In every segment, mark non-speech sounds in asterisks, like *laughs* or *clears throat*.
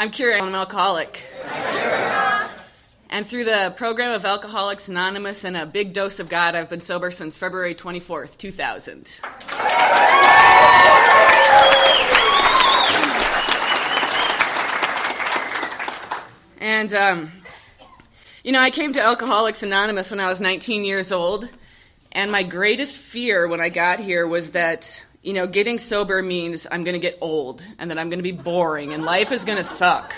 I'm Kyra. I'm an alcoholic. And through the program of Alcoholics Anonymous and a big dose of God, I've been sober since February 24th, 2000. And, um, you know, I came to Alcoholics Anonymous when I was 19 years old. And my greatest fear when I got here was that, you know, getting sober means I'm going to get old and that I'm going to be boring and life is going to suck.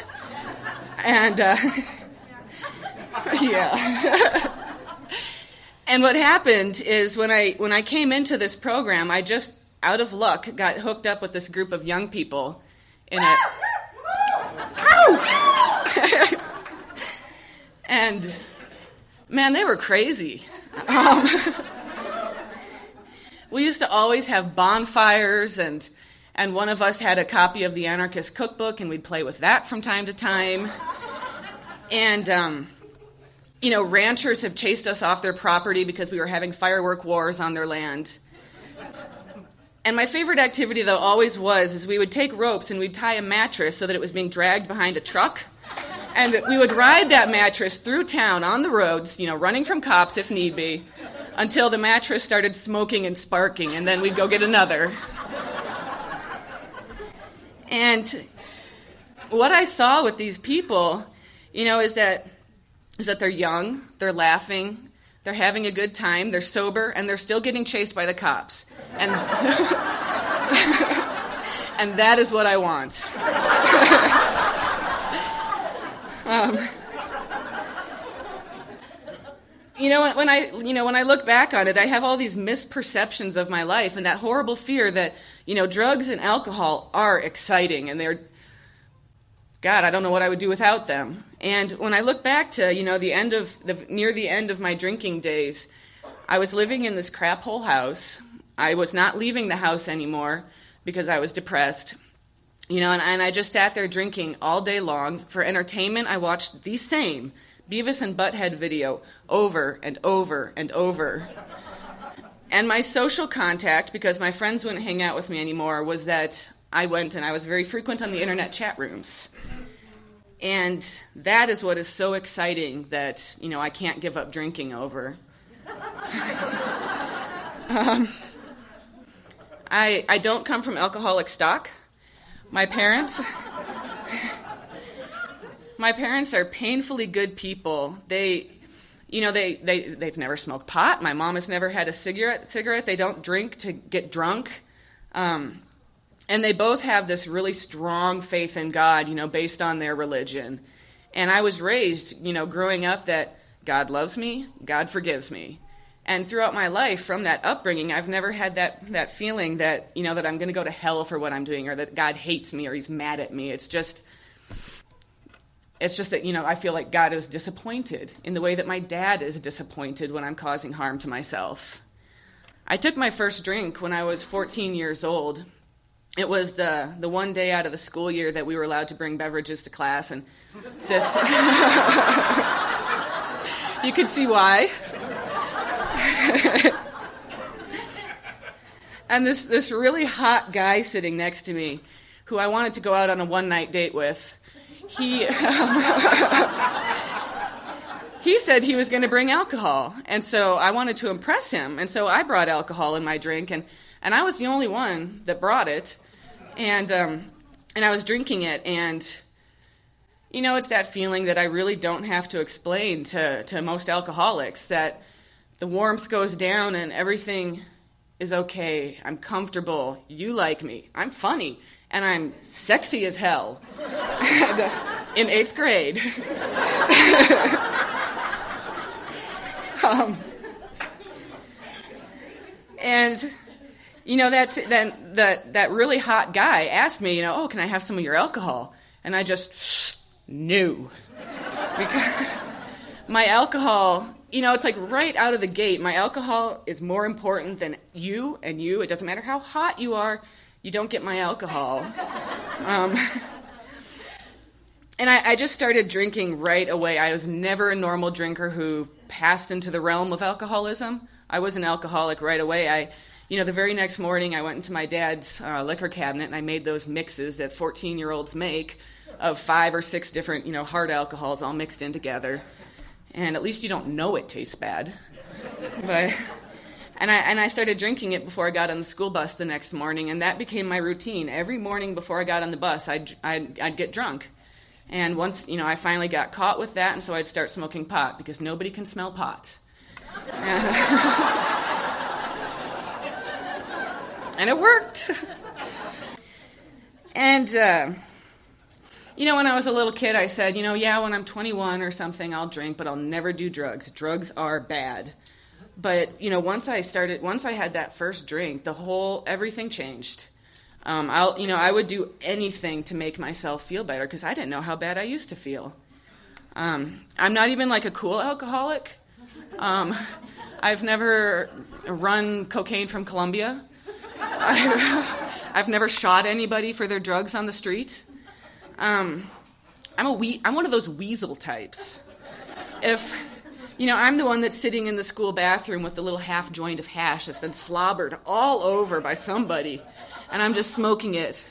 And, uh, *laughs* yeah. *laughs* and what happened is when I when I came into this program, I just out of luck got hooked up with this group of young people in a *laughs* and man, they were crazy. Um, we used to always have bonfires and and one of us had a copy of the anarchist cookbook and we'd play with that from time to time and um, you know, ranchers have chased us off their property because we were having firework wars on their land. And my favorite activity, though, always was is we would take ropes and we'd tie a mattress so that it was being dragged behind a truck. And we would ride that mattress through town on the roads, you know, running from cops if need be, until the mattress started smoking and sparking, and then we'd go get another. And what I saw with these people, you know, is that is that they're young, they're laughing, they're having a good time, they're sober, and they're still getting chased by the cops. And, *laughs* and that is what I want. *laughs* um, you know when, i you know when i look back on it i have all these misperceptions of my life and that horrible fear that you know drugs and alcohol are exciting and they're God, I don't know what I would do without them. And when I look back to, you know, the end of the near the end of my drinking days, I was living in this crap hole house. I was not leaving the house anymore because I was depressed. You know, and, and I just sat there drinking all day long. For entertainment, I watched the same Beavis and Butthead video over and over and over. And my social contact, because my friends wouldn't hang out with me anymore, was that I went and I was very frequent on the internet chat rooms. And that is what is so exciting that, you know, I can't give up drinking over. *laughs* um, I, I don't come from alcoholic stock. My parents. My parents are painfully good people. They, you know, they, they, they've never smoked pot. My mom has never had a cigarette. cigarette. They don't drink to get drunk. Um, and they both have this really strong faith in God, you know, based on their religion. And I was raised, you know, growing up that God loves me, God forgives me. And throughout my life, from that upbringing, I've never had that, that feeling that, you know, that I'm going to go to hell for what I'm doing or that God hates me or he's mad at me. It's just, it's just that, you know, I feel like God is disappointed in the way that my dad is disappointed when I'm causing harm to myself. I took my first drink when I was 14 years old it was the the one day out of the school year that we were allowed to bring beverages to class, and this *laughs* you could see why. *laughs* and this this really hot guy sitting next to me, who I wanted to go out on a one night date with, he. *laughs* he said he was going to bring alcohol, and so I wanted to impress him, and so I brought alcohol in my drink, and and I was the only one that brought it and um, and I was drinking it, and you know, it's that feeling that I really don't have to explain to to most alcoholics that the warmth goes down and everything is okay. I'm comfortable. You like me. I'm funny, and I'm sexy as hell. uh, in eighth grade. *laughs* um, and you know, that's then that that really hot guy asked me, you know, oh, can I have some of your alcohol? And I just knew because my alcohol, you know, it's like right out of the gate. My alcohol is more important than you and you. It doesn't matter how hot you are, you don't get my alcohol. Um, *laughs* and I, I just started drinking right away. I was never a normal drinker who passed into the realm of alcoholism. I was an alcoholic right away. I you know, the very next morning I went into my dad's uh, liquor cabinet and I made those mixes that 14 year olds make of five or six different, you know, hard alcohols all mixed in together. And at least you don't know it tastes bad. *laughs* but and I and I started drinking it before I got on the school bus the next morning, and that became my routine. Every morning before I got on the bus, I'd I'd, I'd get drunk. And once, you know, I finally got caught with that, and so I'd start smoking pot because nobody can smell pot. And, *laughs* and it worked. and, uh, you know, when I was a little kid, I said, you know, yeah, when I'm 21 or something, I'll drink, but I'll never do drugs. Drugs are bad. But, you know, once I started, once I had that first drink, the whole, everything changed. Um, I'll, you know, I would do anything to make myself feel better because I didn't know how bad I used to feel. Um, I'm not even like a cool alcoholic. Um, *laughs* I've never run cocaine from Colombia. *laughs* I've never shot anybody for their drugs on the street. Um, I'm a we- I'm one of those weasel types. If you know, I'm the one that's sitting in the school bathroom with the little half joint of hash that's been slobbered all over by somebody and I'm just smoking it.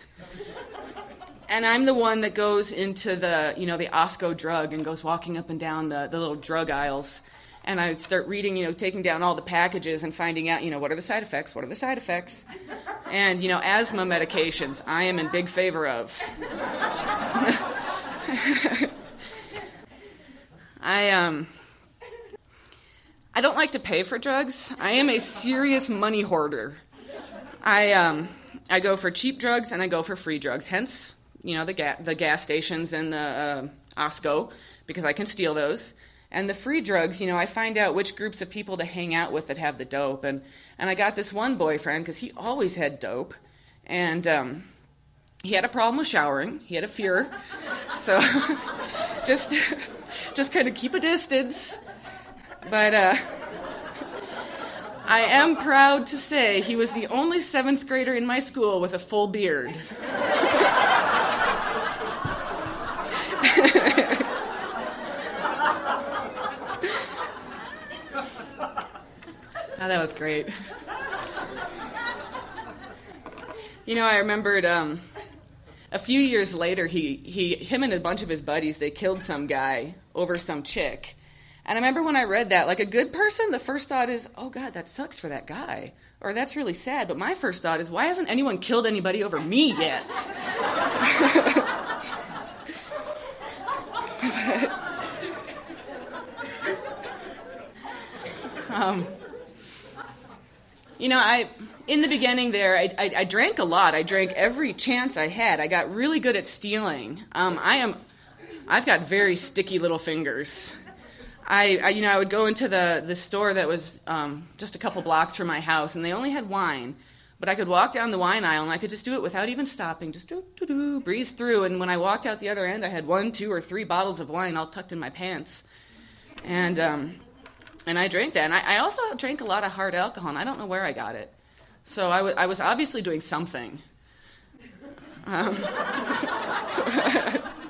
And I'm the one that goes into the, you know, the Osco drug and goes walking up and down the, the little drug aisles. And I would start reading, you know, taking down all the packages and finding out, you know, what are the side effects? What are the side effects? And, you know, asthma medications, I am in big favor of. *laughs* I, um, I don't like to pay for drugs. I am a serious money hoarder. I, um, I go for cheap drugs and I go for free drugs. Hence, you know, the, ga- the gas stations and the uh, Osco, because I can steal those. And the free drugs, you know, I find out which groups of people to hang out with that have the dope. And, and I got this one boyfriend because he always had dope. And um, he had a problem with showering, he had a fear. *laughs* so *laughs* just, *laughs* just kind of keep a distance. But, uh, I am proud to say he was the only seventh grader in my school with a full beard. Oh, that was great. You know, I remembered um, a few years later, he, he, him and a bunch of his buddies, they killed some guy over some chick. And I remember when I read that, like a good person, the first thought is, oh God, that sucks for that guy. Or that's really sad. But my first thought is, why hasn't anyone killed anybody over me yet? *laughs* um, you know, I in the beginning there, I, I, I, drank a lot. I drank every chance I had. I got really good at stealing. Um, I am, I've got very sticky little fingers. I, I, you know, I would go into the, the store that was um, just a couple blocks from my house, and they only had wine. But I could walk down the wine aisle, and I could just do it without even stopping, just do, do, do, breeze through. And when I walked out the other end, I had one, two, or three bottles of wine all tucked in my pants. And, um, and I drank that. And I, I also drank a lot of hard alcohol, and I don't know where I got it. So I, w- I was obviously doing something. Um, *laughs*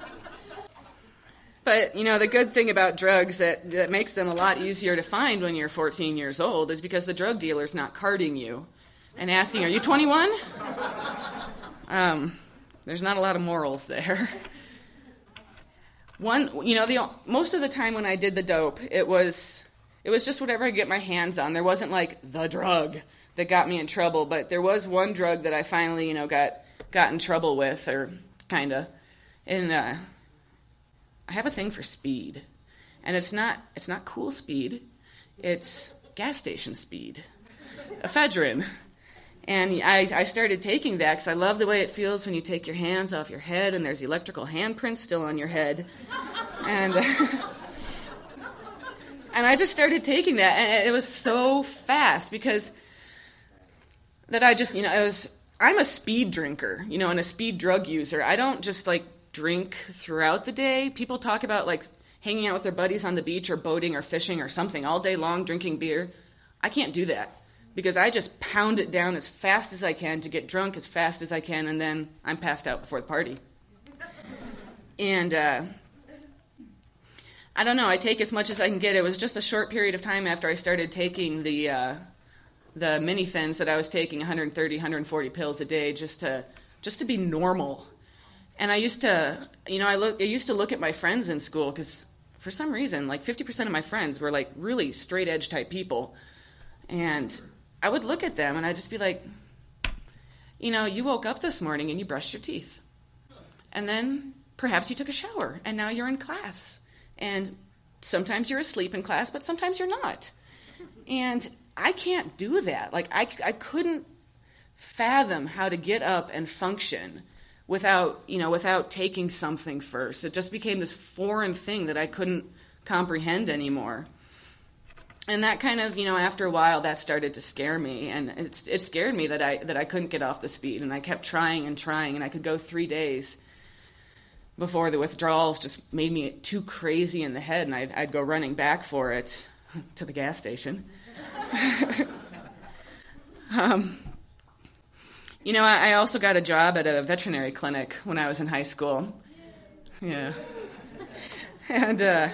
But you know the good thing about drugs that, that makes them a lot easier to find when you're 14 years old is because the drug dealer's not carding you and asking, "Are you 21?" Um, there's not a lot of morals there. One, you know, the most of the time when I did the dope, it was it was just whatever I get my hands on. There wasn't like the drug that got me in trouble, but there was one drug that I finally, you know, got got in trouble with, or kind of, and uh, I have a thing for speed, and it's not it's not cool speed, it's gas station speed, ephedrine. And I, I started taking that because I love the way it feels when you take your hands off your head and there's electrical handprints still on your head. And, *laughs* and I just started taking that, and it was so fast because that I just, you know, I was, I'm a speed drinker, you know, and a speed drug user. I don't just like drink throughout the day. People talk about like hanging out with their buddies on the beach or boating or fishing or something all day long drinking beer. I can't do that because I just pound it down as fast as I can to get drunk as fast as I can, and then I'm passed out before the party. And uh, I don't know. I take as much as I can get. It was just a short period of time after I started taking the uh, the mini thins that I was taking 130, 140 pills a day just to just to be normal And I used to, you know, I look, I used to look at my friends in school because for some reason, like 50% of my friends were like really straight edge type people. And I would look at them and I'd just be like, you know, you woke up this morning and you brushed your teeth. And then perhaps you took a shower and now you're in class. And sometimes you're asleep in class, but sometimes you're not. And I can't do that. Like, I, I couldn't fathom how to get up and function without, you know, without taking something first. It just became this foreign thing that I couldn't comprehend anymore. And that kind of, you know, after a while, that started to scare me, and it, it scared me that I that I couldn't get off the speed, and I kept trying and trying, and I could go three days before the withdrawals just made me too crazy in the head, and I'd, I'd go running back for it *laughs* to the gas station. *laughs* um, you know, I, also got a job at a veterinary clinic when I was in high school. Yeah. *laughs* And, uh,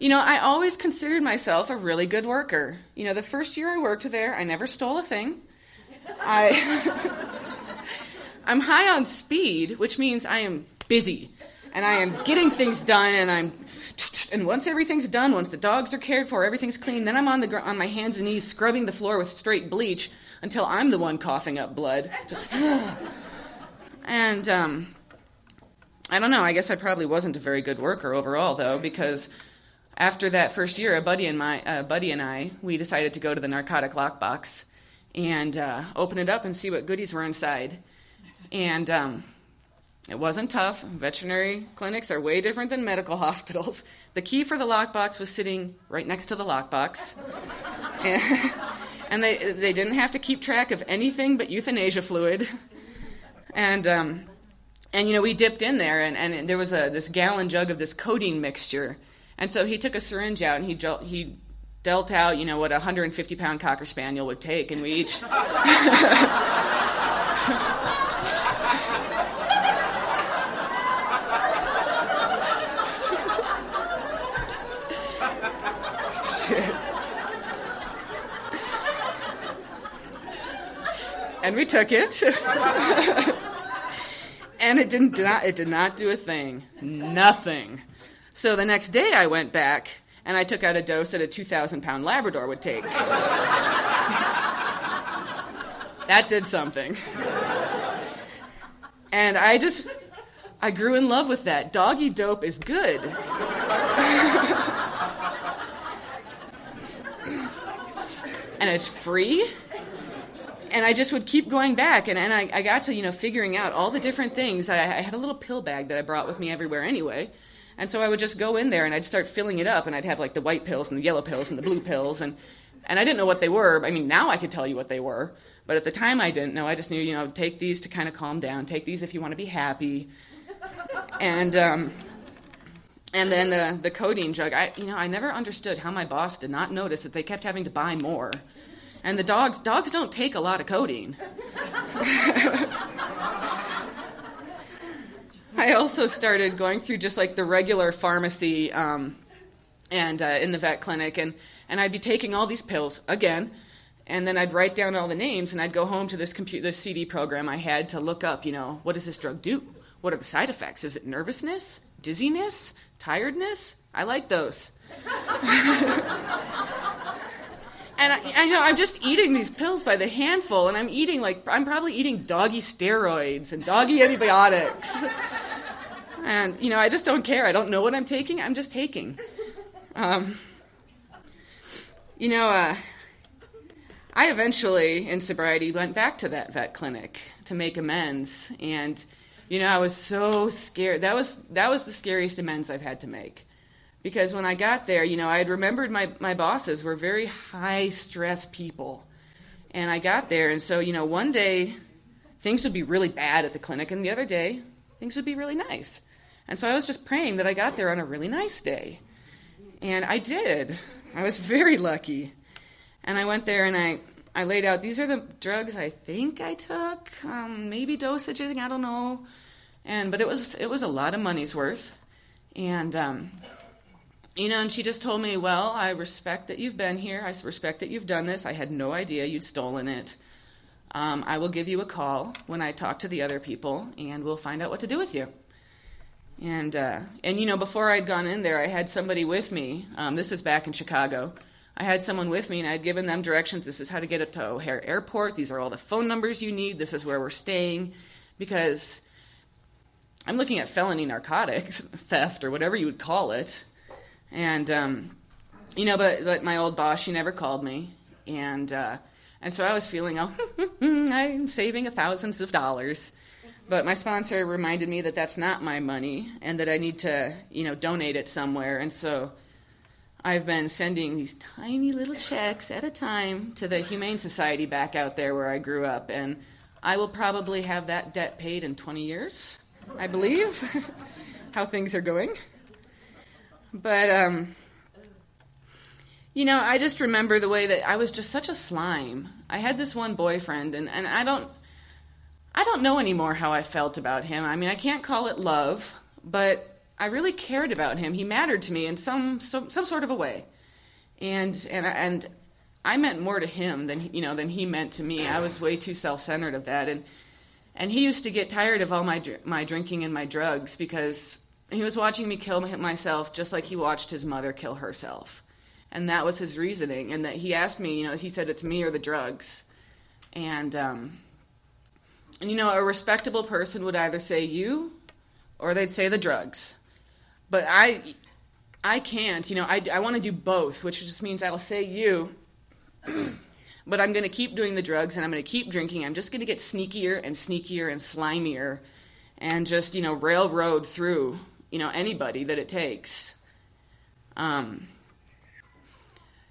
you know, I always considered myself a really good worker. You know, the first year I worked there, I never stole a thing. I, *laughs* I'm high on speed, which means I am busy and I am getting things done and I'm and once everything's done, once the dogs are cared for, everything's clean, then I'm on the on my hands and knees scrubbing the floor with straight bleach until I'm the one coughing up blood. Just, *sighs* and um, I don't know. I guess I probably wasn't a very good worker overall, though, because after that first year, a buddy and my uh, buddy and I we decided to go to the narcotic lockbox and uh, open it up and see what goodies were inside. And um, it wasn't tough. Veterinary clinics are way different than medical *laughs* hospitals. The key for the lockbox was sitting right next to the lockbox. *laughs* and, they, they didn't have to keep track of anything but euthanasia fluid. And, um, and you know, we dipped in there, and, and there was a, this gallon jug of this codeine mixture. And so he took a syringe out and he, he dealt out, you know, what a 150 pound Cocker Spaniel would take, and we each. *laughs* and we took it. *laughs* and it didn't it did not do a thing. Nothing. So the next day I went back and I took out a dose that a 2,000 pound Labrador would take. that did something. And I just, I grew in love with that. Doggy dope is good. *laughs* and it's free and I just would keep going back, and, and I, I got to you know figuring out all the different things. I, I had a little pill bag that I brought with me everywhere anyway, and so I would just go in there and I'd start filling it up, and I'd have like the white pills and the yellow pills and the blue pills, and and I didn't know what they were. I mean, now I could tell you what they were, but at the time I didn't know. I just knew you know take these to kind of calm down, take these if you want to be happy, and. Um, and then the, the codeine jug. I, you know, I never understood how my boss did not notice that they kept having to buy more. And the dogs, dogs don't take a lot of codeine. I also started going through just like the regular pharmacy um, and uh, in the vet clinic, and, and I'd be taking all these pills again, and then I'd write down all the names, and I'd go home to this computer, this CD program I had to look up, you know, what does this drug do? What are the side effects? Is it nervousness, dizziness, tiredness? I like those. *laughs* and I, I, know I'm just eating these pills by the handful, and I'm eating like I'm probably eating doggy steroids and doggy antibiotics, and you know I just don't care. I don't know what I'm taking. I'm just taking. Um, you know, uh, I eventually in sobriety went back to that vet clinic to make amends, and you know I was so scared. That was that was the scariest amends I've had to make because when I got there, you know, I had remembered my, my bosses were very high stress people. And I got there, and so, you know, one day things would be really bad at the clinic, and the other day things would be really nice. And so I was just praying that I got there on a really nice day. And I did. I was *laughs* very lucky. And I went there and I, I laid out these are the drugs I think I took, um, maybe dosages, I don't know. And but it was it was a lot of money's worth. And um, you know, and she just told me, Well, I respect that you've been here. I respect that you've done this. I had no idea you'd stolen it. um, I will give you a call when I talk to the other people, and we'll find out what to do with you. And uh, and you know, before I'd gone in there, I had somebody with me. Um, this is back in Chicago. I had someone with me, and I'd given them directions. This is how to get up to O'Hare Airport. These are all the phone numbers you need. This is where we're staying, because I'm looking at felony narcotics *laughs* theft or whatever you would call it. And um, you know, but but my old boss, she never called me, and uh, and so I was feeling, oh, *laughs* I'm saving thousands of dollars. But my sponsor reminded me that that's not my money and that I need to, you know, donate it somewhere. And so I've been sending these tiny little checks at a time to the Humane Society back out there where I grew up. And I will probably have that debt paid in 20 years, I believe, *laughs* how things are going. But, um, you know, I just remember the way that I was just such a slime. I had this one boyfriend, and, and I don't. I don't know anymore how I felt about him. I mean, I can't call it love, but I really cared about him. He mattered to me in some some, some sort of a way, and and and I meant more to him than you know than he meant to me. I was way too self-centered of that, and and he used to get tired of all my my drinking and my drugs because he was watching me kill myself just like he watched his mother kill herself, and that was his reasoning. And that he asked me, you know, he said it's me or the drugs, and um, and you know, a respectable person would either say you or they'd say the drugs. But I I can't, you know, I, I want to do both, which just means I'll say you, *clears throat* but I'm going to keep doing the drugs and I'm going to keep drinking. I'm just going to get sneakier and sneakier and slimier and just, you know, railroad through, you know, anybody that it takes. Um,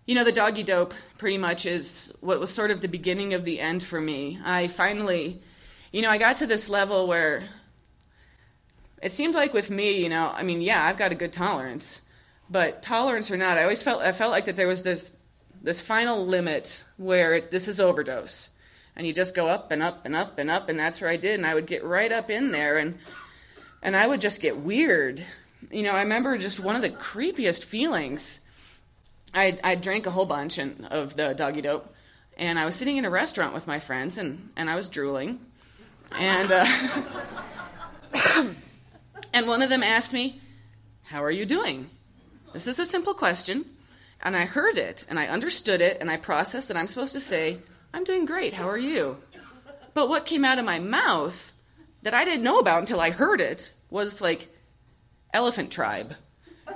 you know, the doggy dope pretty much is what was sort of the beginning of the end for me. I finally you know, I got to this level where it seemed like with me, you know, I mean, yeah, I've got a good tolerance, but tolerance or not, I always felt I felt like that there was this this final limit where it, this is overdose, and you just go up and up and up and up, and that's where I did, and I would get right up in there, and and I would just get weird. You know, I remember just one of the creepiest feelings. I I drank a whole bunch and, of the doggy dope, and I was sitting in a restaurant with my friends, and and I was drooling and, uh, *coughs* and one of them asked me, How are you doing? This is a simple question. And I heard it, and I understood it, and I processed that I'm supposed to say, I'm doing great. How are you? But what came out of my mouth that I didn't know about until I heard it was like, elephant tribe.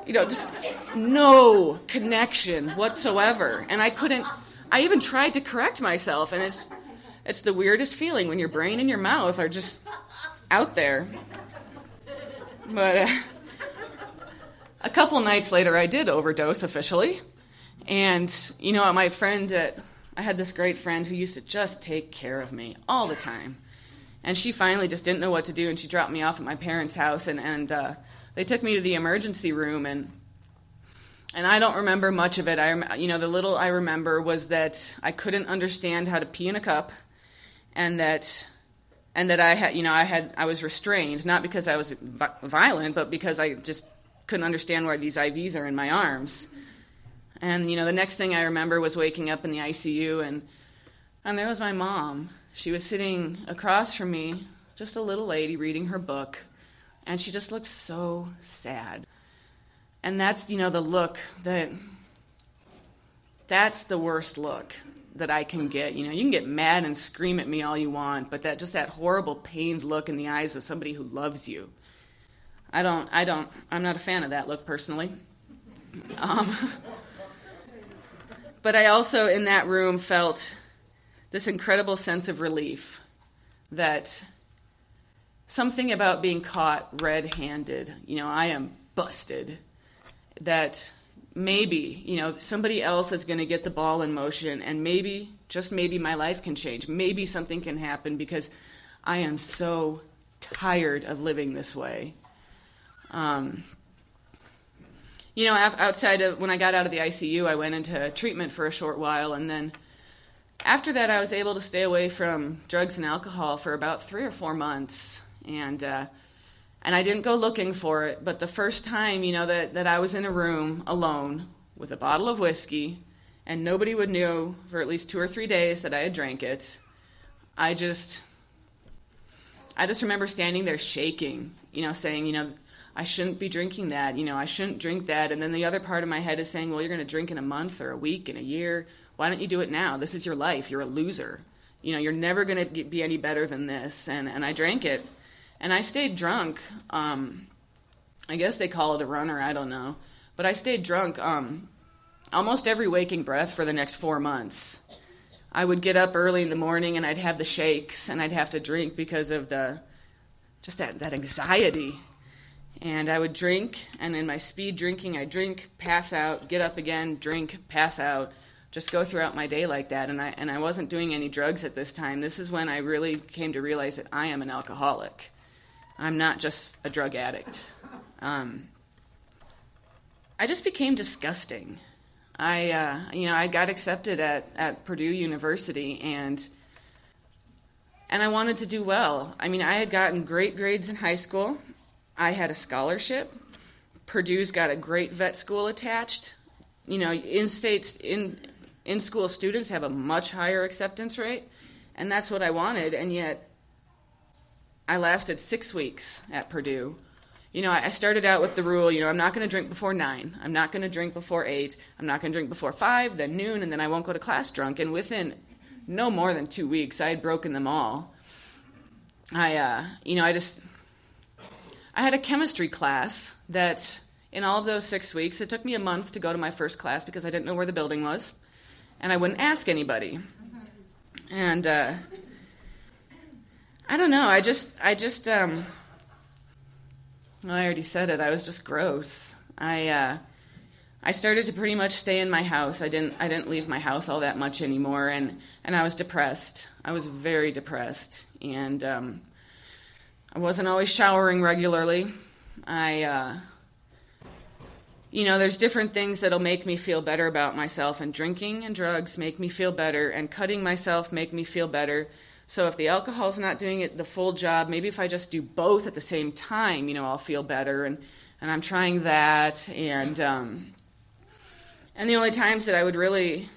You know, just no connection whatsoever. And I couldn't, I even tried to correct myself, and it's, it's the weirdest feeling when your brain and your mouth are just out there. But uh, a couple nights later, I did overdose officially. And, you know, my friend, I had this great friend who used to just take care of me all the time. And she finally just didn't know what to do, and she dropped me off at my parents' house, and, and uh, they took me to the emergency room, and and I don't remember much of it. I, you know, the little I remember was that I couldn't understand how to pee in a cup, and that and that I had, you know, I had I was restrained not because I was violent, but because I just couldn't understand why these IVs are in my arms. And you know, the next thing I remember was waking up in the ICU, and and there was my mom. She was sitting across from me, just a little lady reading her book, and she just looked so sad. And that's you know the look that that's the worst look that I can get. You know, you can get mad and scream at me all you want, but that just that horrible pained look in the eyes of somebody who loves you. I don't I don't I'm not a fan of that look personally. Um, *laughs* but I also in that room felt this incredible sense of relief that something about being caught red-handed, you know, I am busted. That maybe, you know, somebody else is going to get the ball in motion and maybe, just maybe, my life can change. Maybe something can happen because I am so tired of living this way. Um, you know, outside of when I got out of the ICU, I went into treatment for a short while, and then after that, I was able to stay away from drugs and alcohol for about three or four months. And uh, and I didn't go looking for it, but the first time, you know, that, that I was in a room alone with a bottle of whiskey and nobody would know for at least two or three days that I had drank it, I just, I just remember standing there shaking, you know, saying, you know, I shouldn't be drinking that, you know, I shouldn't drink that. And then the other part of my head is saying, well, you're going to drink in a month or a week, in a year. Why don't you do it now? This is your life. You're a loser. You know, you're never going to be any better than this. And, and I drank it. And I stayed drunk. Um, I guess they call it a runner. I don't know. But I stayed drunk um, almost every waking breath for the next four months. I would get up early in the morning and I'd have the shakes and I'd have to drink because of the just that, that anxiety. And I would drink, and in my speed drinking, I'd drink, pass out, get up again, drink, pass out, just go throughout my day like that. And I, and I wasn't doing any drugs at this time. This is when I really came to realize that I am an alcoholic. I'm not just a drug addict. Um, I just became disgusting. I, uh, you know, I got accepted at, at Purdue University, and and I wanted to do well. I mean, I had gotten great grades in high school. I had a scholarship. Purdue's got a great vet school attached. You know, in states in in school students have a much higher acceptance rate, and that's what I wanted. And yet, I lasted six weeks at Purdue you know, I started out with the rule, you know, I'm not going to drink before nine. I'm not going to drink before eight. I'm not going to drink before five, then noon, and then I won't go to class drunk. And within no more than two weeks, I had broken them all. I, uh, you know, I just, I had a chemistry class that in all of those six weeks, it took me a month to go to my first class because I didn't know where the building was, and I wouldn't ask anybody. And uh, I don't know. I just, I just, um, I already said it. I was just gross. I uh, I started to pretty much stay in my house. I didn't I didn't leave my house all that much anymore, and and I was depressed. I was very depressed, and um, I wasn't always showering regularly. I uh, you know, there's different things that'll make me feel better about myself, and drinking and drugs make me feel better, and cutting myself make me feel better. So if the alcohol's not doing it the full job, maybe if I just do both at the same time, you know, I'll feel better. And and I'm trying that. And um, and the only times that I would really,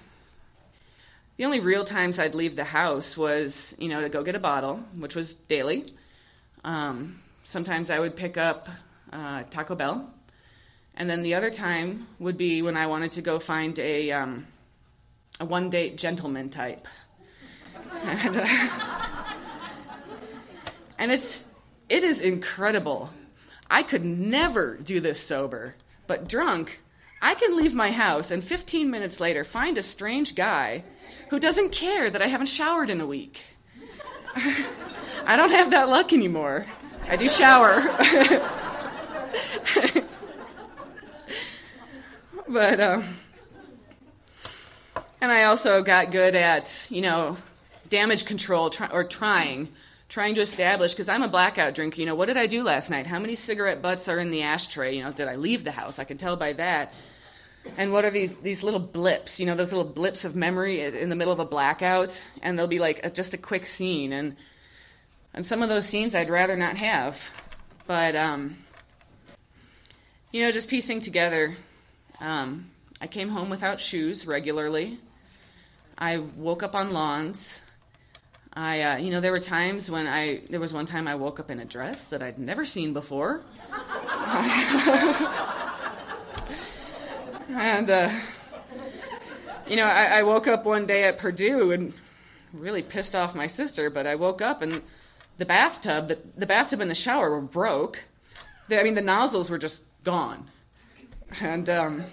the only real times I'd leave the house was, you know, to go get a bottle, which was daily. Um, sometimes I would pick up uh, Taco Bell. And then the other time would be when I wanted to go find a, um, a one date gentleman type and, *laughs* uh, and it's it is incredible. I could never do this sober, but drunk, I can leave my house and 15 minutes later find a strange guy who doesn't care that I haven't showered in a week. *laughs* I don't have that luck anymore. I do shower. *laughs* but um and I also got good at, you know, damage control try, or trying trying to establish because i'm a blackout drinker you know what did i do last night? How many cigarette butts are in the ashtray? You know did i leave the house? I can tell by that. And what are these these little blips you know those little blips of memory in the middle of a blackout? And there'll be like a, just a quick scene. And and some of those scenes i'd rather not have. But um you know just piecing together um, i came home without shoes regularly i woke up on lawns I, uh, you know, there were times when I, there was one time I woke up in a dress that I'd never seen before. *laughs* and, uh, you know, I, I woke up one day at Purdue and really pissed off my sister, but I woke up and the bathtub, the, the bathtub and the shower were broke. The, I mean, the nozzles were just gone. And, um,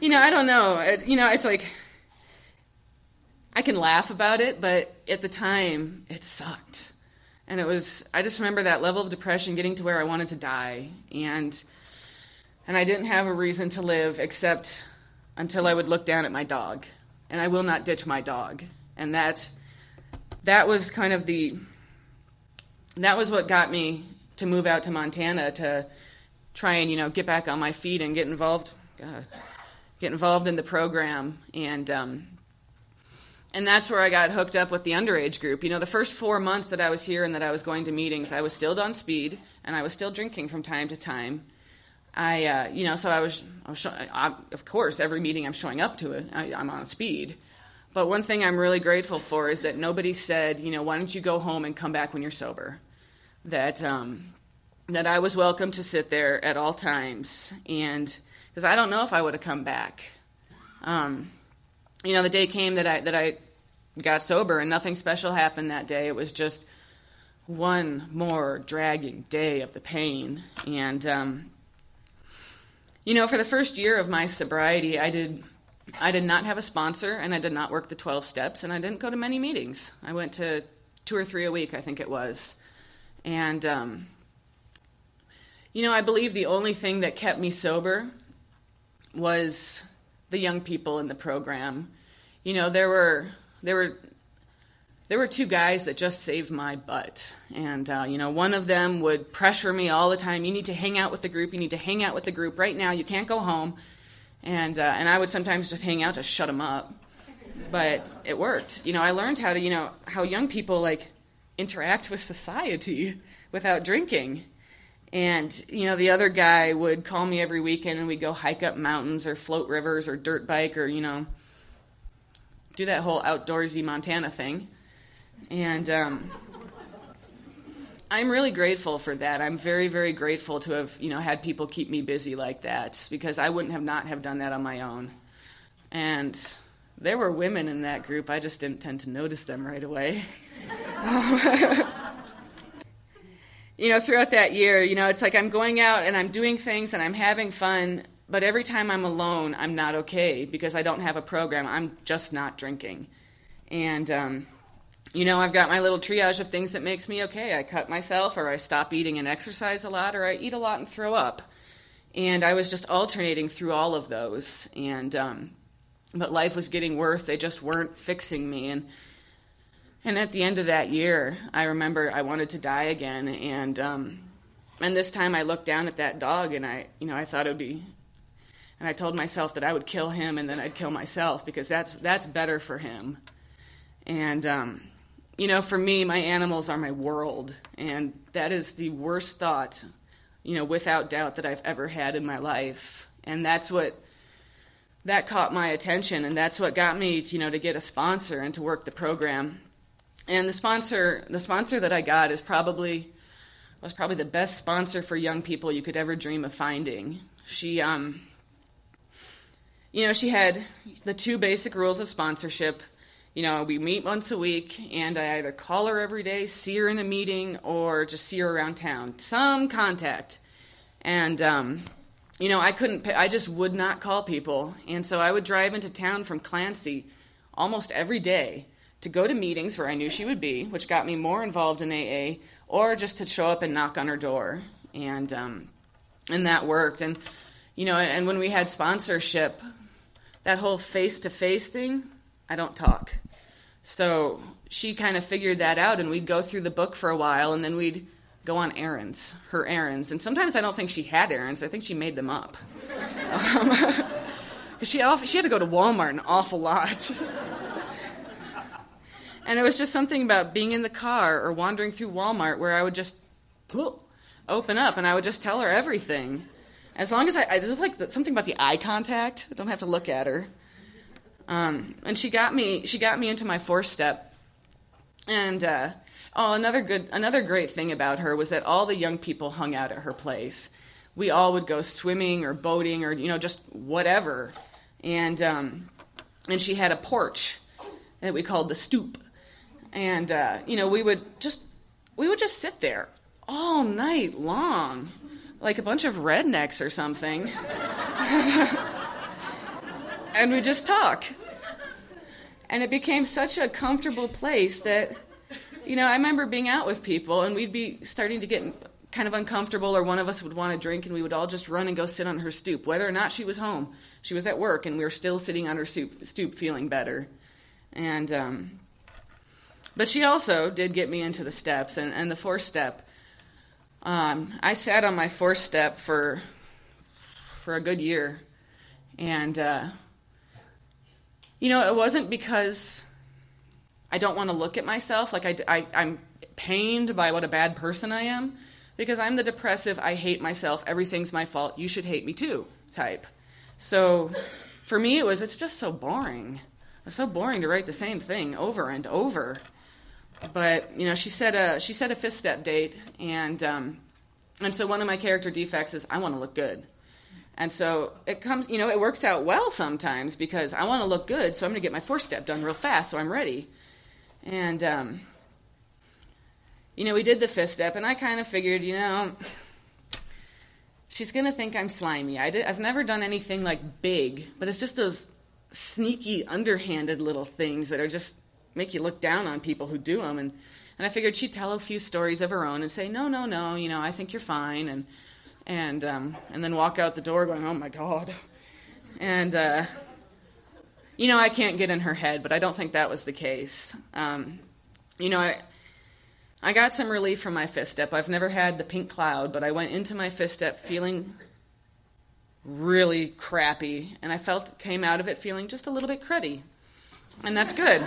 you know, I don't know. It, you know, it's like, I can laugh about it, but at the time, it sucked. And it was, I just remember that level of depression getting to where I wanted to die. And, and I didn't have a reason to live except until I would look down at my dog. And I will not ditch my dog. And that, that was kind of the, that was what got me to move out to Montana to try and, you know, get back on my feet and get involved, God, get involved in the program. And, um, and that's where I got hooked up with the underage group. You know, the first four months that I was here and that I was going to meetings, I was still on speed and I was still drinking from time to time. I, uh, you know, so I was, I was I, of course, every meeting I'm showing up to it, I, I'm on speed. But one thing I'm really grateful for is that nobody said, you know, why don't you go home and come back when you're sober? That um, that I was welcome to sit there at all times, and because I don't know if I would have come back. Um, you know, the day came that I that I got sober, and nothing special happened that day. It was just one more dragging day of the pain, and um, you know, for the first year of my sobriety, I did I did not have a sponsor, and I did not work the 12 steps, and I didn't go to many meetings. I went to two or three a week, I think it was. And, um, you know, I believe the only thing that kept me sober was the young people in the program. You know, there were there were there were two guys that just saved my butt, and uh, you know, one of them would pressure me all the time. You need to hang out with the group. You need to hang out with the group right now. You can't go home and uh, and I would sometimes just hang out to shut them up, but it worked. You know, I learned how to you know how young people like interact with society without drinking. And you know, the other guy would call me every weekend, and we'd go hike up mountains or float rivers or dirt bike or you know, do that whole outdoorsy Montana thing. And um, I'm really grateful for that. I'm very, very grateful to have, you know, had people keep me busy like that because I wouldn't have not have done that on my own. And there were women in that group. I just didn't tend to notice them right away. *laughs* you know, throughout that year, you know, it's like I'm going out and I'm doing things and I'm having fun, but every time I'm alone, I'm not okay because I don't have a program. I'm just not drinking. And um, you know, I've got my little triage of things that makes me okay. I cut myself, or I stop eating and exercise a lot, or I eat a lot and throw up. And I was just alternating through all of those. And um, but life was getting worse. They just weren't fixing me. And and at the end of that year, I remember I wanted to die again. And um, and this time I looked down at that dog, and I, you know, I thought it would be. And I told myself that I would kill him, and then I'd kill myself because that's that's better for him. And um, you know, for me, my animals are my world, and that is the worst thought, you know, without doubt that I've ever had in my life. And that's what that caught my attention, and that's what got me, to, you know, to get a sponsor and to work the program. And the sponsor, the sponsor that I got is probably was probably the best sponsor for young people you could ever dream of finding. She, um, you know, she had the two basic rules of sponsorship you know, we meet once a week, and I either call her every day, see her in a meeting, or just see her around town. Some contact. And, um, you know, I couldn't, I just would not call people. And so I would drive into town from Clancy almost every day to go to meetings where I knew she would be, which got me more involved in AA, or just to show up and knock on her door. And, um, and that worked. And, you know, and when we had sponsorship, that whole face to face thing, I don't talk. So she kind of figured that out, and we'd go through the book for a while, and then we'd go on errands, her errands. And sometimes I don't think she had errands, I think she made them up. *laughs* Um, *laughs* she, she had to go to Walmart an awful lot. *laughs* and it was just something about being in the car or wandering through Walmart where I would just open up and I would just tell her everything. As long as I, it was like something about the eye contact. I don't have to look at her. Um, and she got me she got me into my fourth step. And uh, oh, another good another great thing about her was that all the young people hung out at her place. We all would go swimming or boating or you know just whatever. And um, and she had a porch that we called the stoop. And uh, you know we would just we would just sit there all night long, like a bunch of rednecks or something. *laughs* and we just talk. And it became such a comfortable place that, you know, I remember being out with people and we'd be starting to get kind of uncomfortable, or one of us would want a drink, and we would all just run and go sit on her stoop, whether or not she was home. She was at work, and we were still sitting on her stoop, stoop feeling better. And, um, but she also did get me into the steps, and, and the fourth step. Um, I sat on my fourth step for for a good year, and uh, you know, it wasn't because I don't want to look at myself. Like, I, I, I'm pained by what a bad person I am because I'm the depressive, I hate myself, everything's my fault, you should hate me too type. So for me, it was, it's just so boring. It's so boring to write the same thing over and over. But you know, she set a she set a fifth step date, and um, and so one of my character defects is I want to look good. And so it comes, you know, it works out well sometimes because I want to look good, so I'm going to get my fourth step done real fast so I'm ready. And, um, you know, we did the fifth step, and I kind of figured, you know, she's going to think I'm slimy. I did, I've never done anything like big, but it's just those sneaky, underhanded little things that are just make you look down on people who do them. And, and I figured she'd tell a few stories of her own and say, no, no, no, you know, I think you're fine. And, and um, and then walk out the door going, "Oh my God," and uh, you know I can't get in her head, but I don't think that was the case. Um, you know, I I got some relief from my fifth step. I've never had the pink cloud, but I went into my fifth step feeling really crappy, and I felt came out of it feeling just a little bit cruddy, and that's good.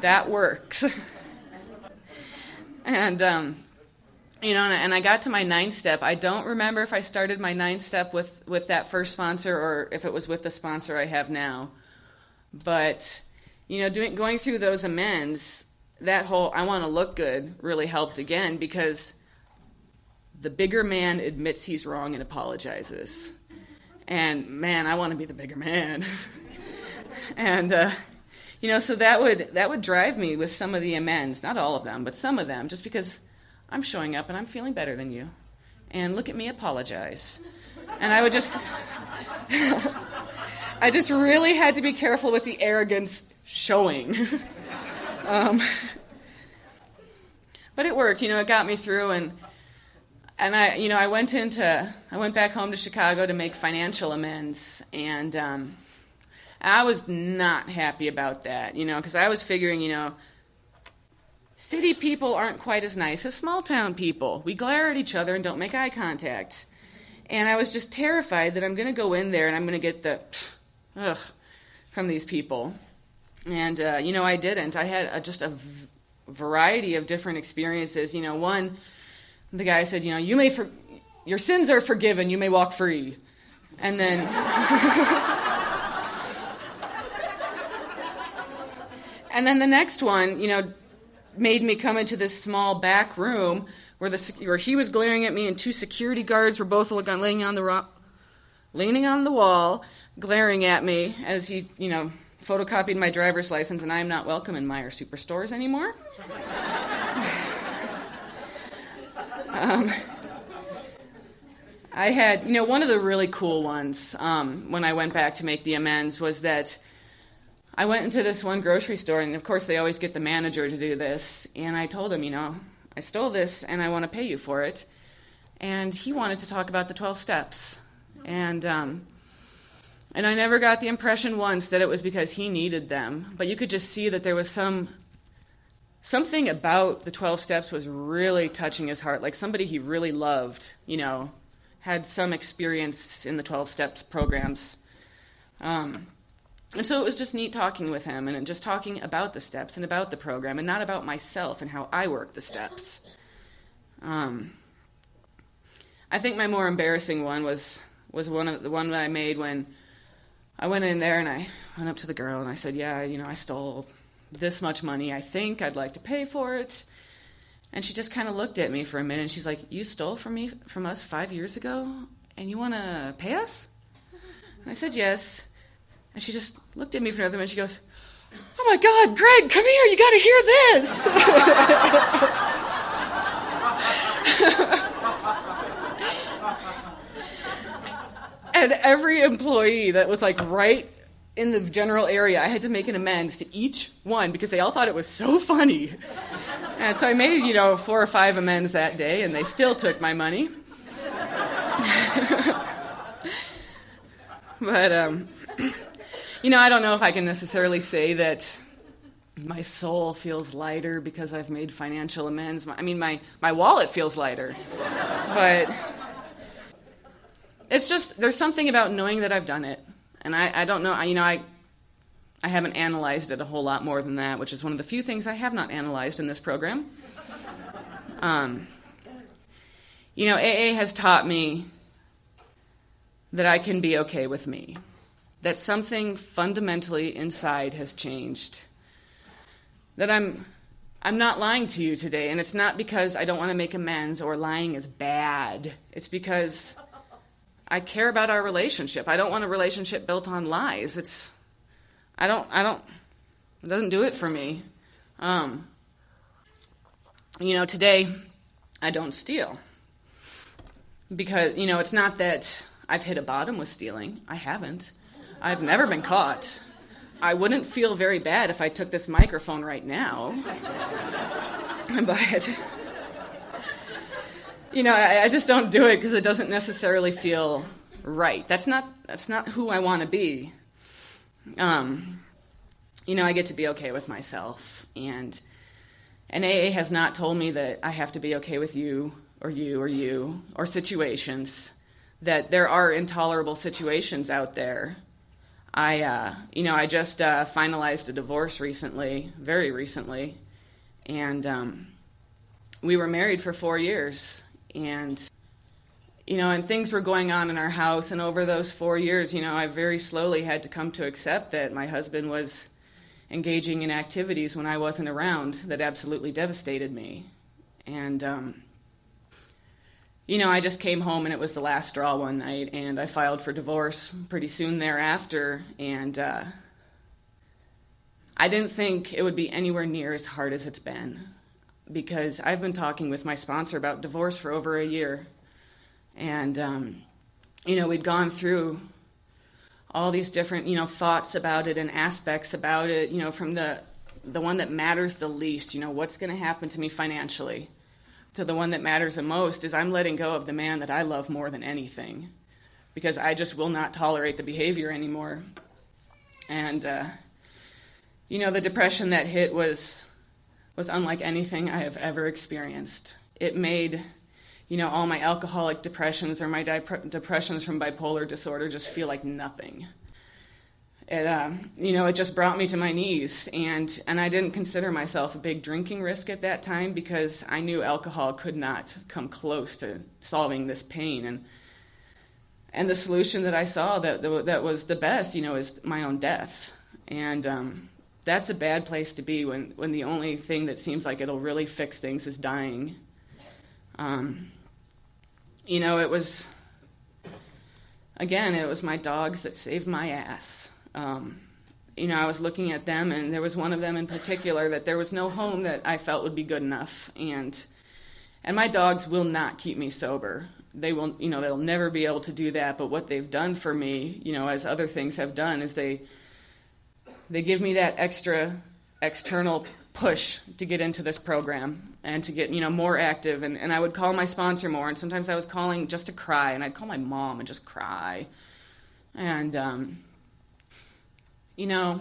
that works. and um, you know, and I got to my ninth step. I don't remember if I started my ninth step with, with that first sponsor or if it was with the sponsor I have now. But, you know, doing, going through those amends, that whole I want to look good really helped again because the bigger man admits he's wrong and apologizes. And man, I want to be the bigger man. *laughs* and, uh, you know, so that would that would drive me with some of the amends, not all of them, but some of them, just because I'm showing up and I'm feeling better than you. And look at me apologize. And I would just, *laughs* I just really had to be careful with the arrogance showing. *laughs* um, but it worked, you know, it got me through and and I, you know, I went into, I went back home to Chicago to make financial amends, and um, I was not happy about that, you know, because I was figuring, you know, City people aren't quite as nice as small town people. We glare at each other and don't make eye contact. And I was just terrified that I'm going to go in there and I'm going to get the ugh from these people. And, uh, you know, I didn't. I had a, just a v- variety of different experiences. You know, one, the guy said, you know, you may, for- your sins are forgiven, you may walk free. And then. *laughs* and then the next one, you know, made me come into this small back room where the where he was glaring at me and two security guards were both laying on the ro- leaning on the wall, glaring at me as he, you know, photocopied my driver's license and I am not welcome in Meijer superstores anymore. *laughs* um, I had, you know, one of the really cool ones um, when I went back to make the amends was that I went into this one grocery store, and of course, they always get the manager to do this. And I told him, you know, I stole this and I want to pay you for it. And he wanted to talk about the 12 steps. And, um, and I never got the impression once that it was because he needed them. But you could just see that there was some something about the 12 steps was really touching his heart like somebody he really loved you know had some experience in the 12 steps programs um, and so it was just neat talking with him and just talking about the steps and about the program and not about myself and how I work the steps. Um, I think my more embarrassing one was was one of the one that I made when I went in there and I went up to the girl and I said, "Yeah, you know, I stole this much money. I think I'd like to pay for it." And she just kind of looked at me for a minute and she's like, "You stole from me from us 5 years ago and you want to pay us?" And I said, "Yes." And she just looked at me for another minute. She goes, Oh my God, Greg, come here. You got to hear this. *laughs* and every employee that was like right in the general area, I had to make an amends to each one because they all thought it was so funny. And so I made, you know, four or five amends that day, and they still took my money. *laughs* but um, *clears throat* you know, I don't know if I can necessarily say that my soul feels lighter because I've made financial amends. I mean, my, my wallet feels lighter. but it's just, there's something about knowing that I've done it. And I, I don't know, you know, I, I haven't analyzed it a whole lot more than that, which is one of the few things I have not analyzed in this program. Um, you know, AA has taught me that I can be okay with me that something fundamentally inside has changed. That I'm I'm not lying to you today, and it's not because I don't want to make amends or lying is bad. It's because I care about our relationship. I don't want a relationship built on lies. It's I don't I don't it doesn't do it for me. Um, you know, today I don't steal. Because, you know, it's not that I've hit a bottom with stealing. I haven't. I've never been caught. I wouldn't feel very bad if I took this microphone right now. *laughs* but, you know, I, I, just don't do it because it doesn't necessarily feel right. That's not, that's not who I want to be. Um, you know, I get to be okay with myself. And, and AA has not told me that I have to be okay with you or you or you or situations, that there are intolerable situations out there I, uh, you know, I just uh, finalized a divorce recently, very recently, and um, we were married for four years, and you know, and things were going on in our house, and over those four years, you know, I very slowly had to come to accept that my husband was engaging in activities when I wasn't around that absolutely devastated me, and um, you know, I just came home and it was the last straw one night, and I filed for divorce pretty soon thereafter. And uh, I didn't think it would be anywhere near as hard as it's been because I've been talking with my sponsor about divorce for over a year. And, um, you know, we'd gone through all these different, you know, thoughts about it and aspects about it, you know, from the, the one that matters the least, you know, what's going to happen to me financially to the one that matters the most is I'm letting go of the man that I love more than anything because I just will not tolerate the behavior anymore. And, uh, you know, the depression that hit was, was unlike anything I have ever experienced. It made, you know, all my alcoholic depressions or my depressions from bipolar disorder just feel like nothing it uh, you know it just brought me to my knees and and I didn't consider myself a big drinking risk at that time because I knew alcohol could not come close to solving this pain and and the solution that I saw that that was the best you know is my own death. And um, that's a bad place to be when when the only thing that seems like it'll really fix things is dying. Um, you know it was again it was my dogs that saved my ass um, you know, I was looking at them, and there was one of them in particular that there was no home that I felt would be good enough, and and my dogs will not keep me sober. They will, you know, they'll never be able to do that. But what they've done for me, you know, as other things have done, is they they give me that extra external push to get into this program and to get you know more active. And, and i would call my sponsor more. And sometimes i was calling just to cry. And i'd call my mom and just cry. And um, you know,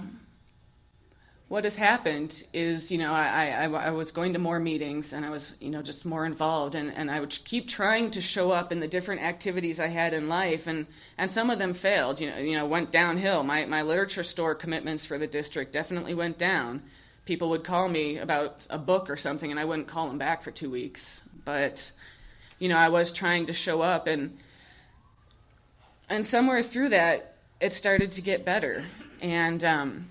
what has happened is, you know, I, I, I, was going to more meetings and I was, you know, just more involved and, and I would keep trying to show up in the different activities I had in life and, and some of them failed, you know, you know, went downhill. My, my literature store commitments for the district definitely went down. People would call me about a book or something and I wouldn't call them back for two weeks. But, you know, I was trying to show up and, and somewhere through that, it started to get better and, um,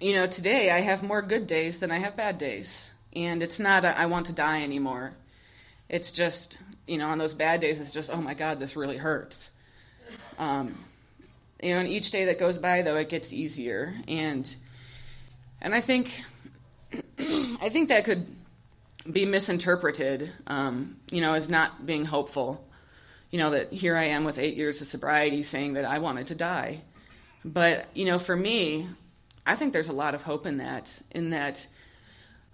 you know, today I have more good days than I have bad days. And it's not a, I want to die anymore. It's just, you know, on those bad days, it's just, oh my God, this really hurts. Um, you know, and each day that goes by, though, it gets easier. And, and I think, *clears throat* I think that could be misinterpreted, um, you know, as not being hopeful. You know, that here I am with eight years of sobriety saying that I wanted to die. But, you know, for me, I think there's a lot of hope in that, in that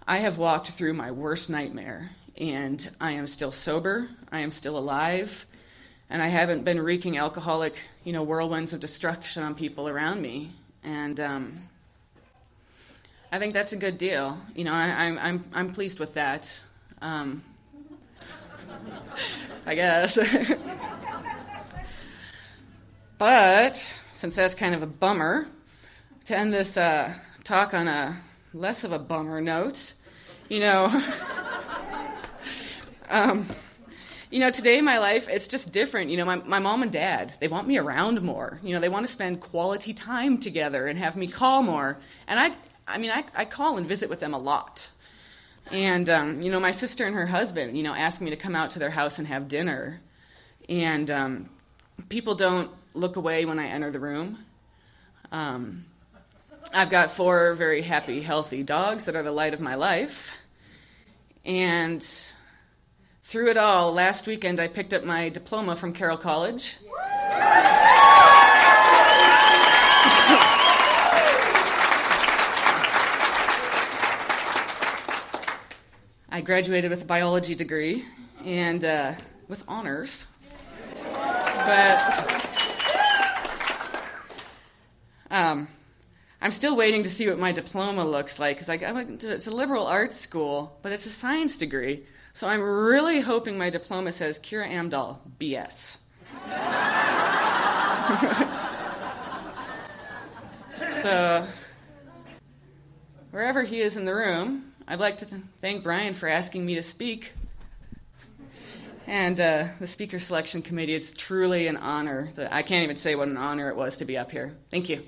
I have walked through my worst nightmare and I am still sober, I am still alive, and I haven't been wreaking alcoholic, you know, whirlwinds of destruction on people around me. And um, I think that's a good deal. You know, I, am I'm, I'm, I'm pleased with that. Um, I guess. *laughs* but since that's kind of a bummer, to end this uh, talk on a less of a bummer note, you know, *laughs* um, you know, today in my life, it's just different. You know, my, my mom and dad, they want me around more. You know, they want to spend quality time together and have me call more. And I, I mean, I, I call and visit with them a lot. And, um, you know, my sister and her husband, you know, ask me to come out to their house and have dinner. And um, people don't look away when I enter the room. Um, I've got four very happy, healthy dogs that are the light of my life. And through it all, last weekend I picked up my diploma from Carroll College. *laughs* I graduated with a biology degree and uh, with honors. But um, I'm still waiting to see what my diploma looks like because I went to, it's a liberal arts school, but it's a science degree. So I'm really hoping my diploma says Kyra Amdahl, BS. *laughs* so wherever he is in the room, I'd like to th- thank Brian for asking me to speak. And uh, the speaker selection committee, it's truly an honor. I can't even say what an honor it was to be up here. Thank you.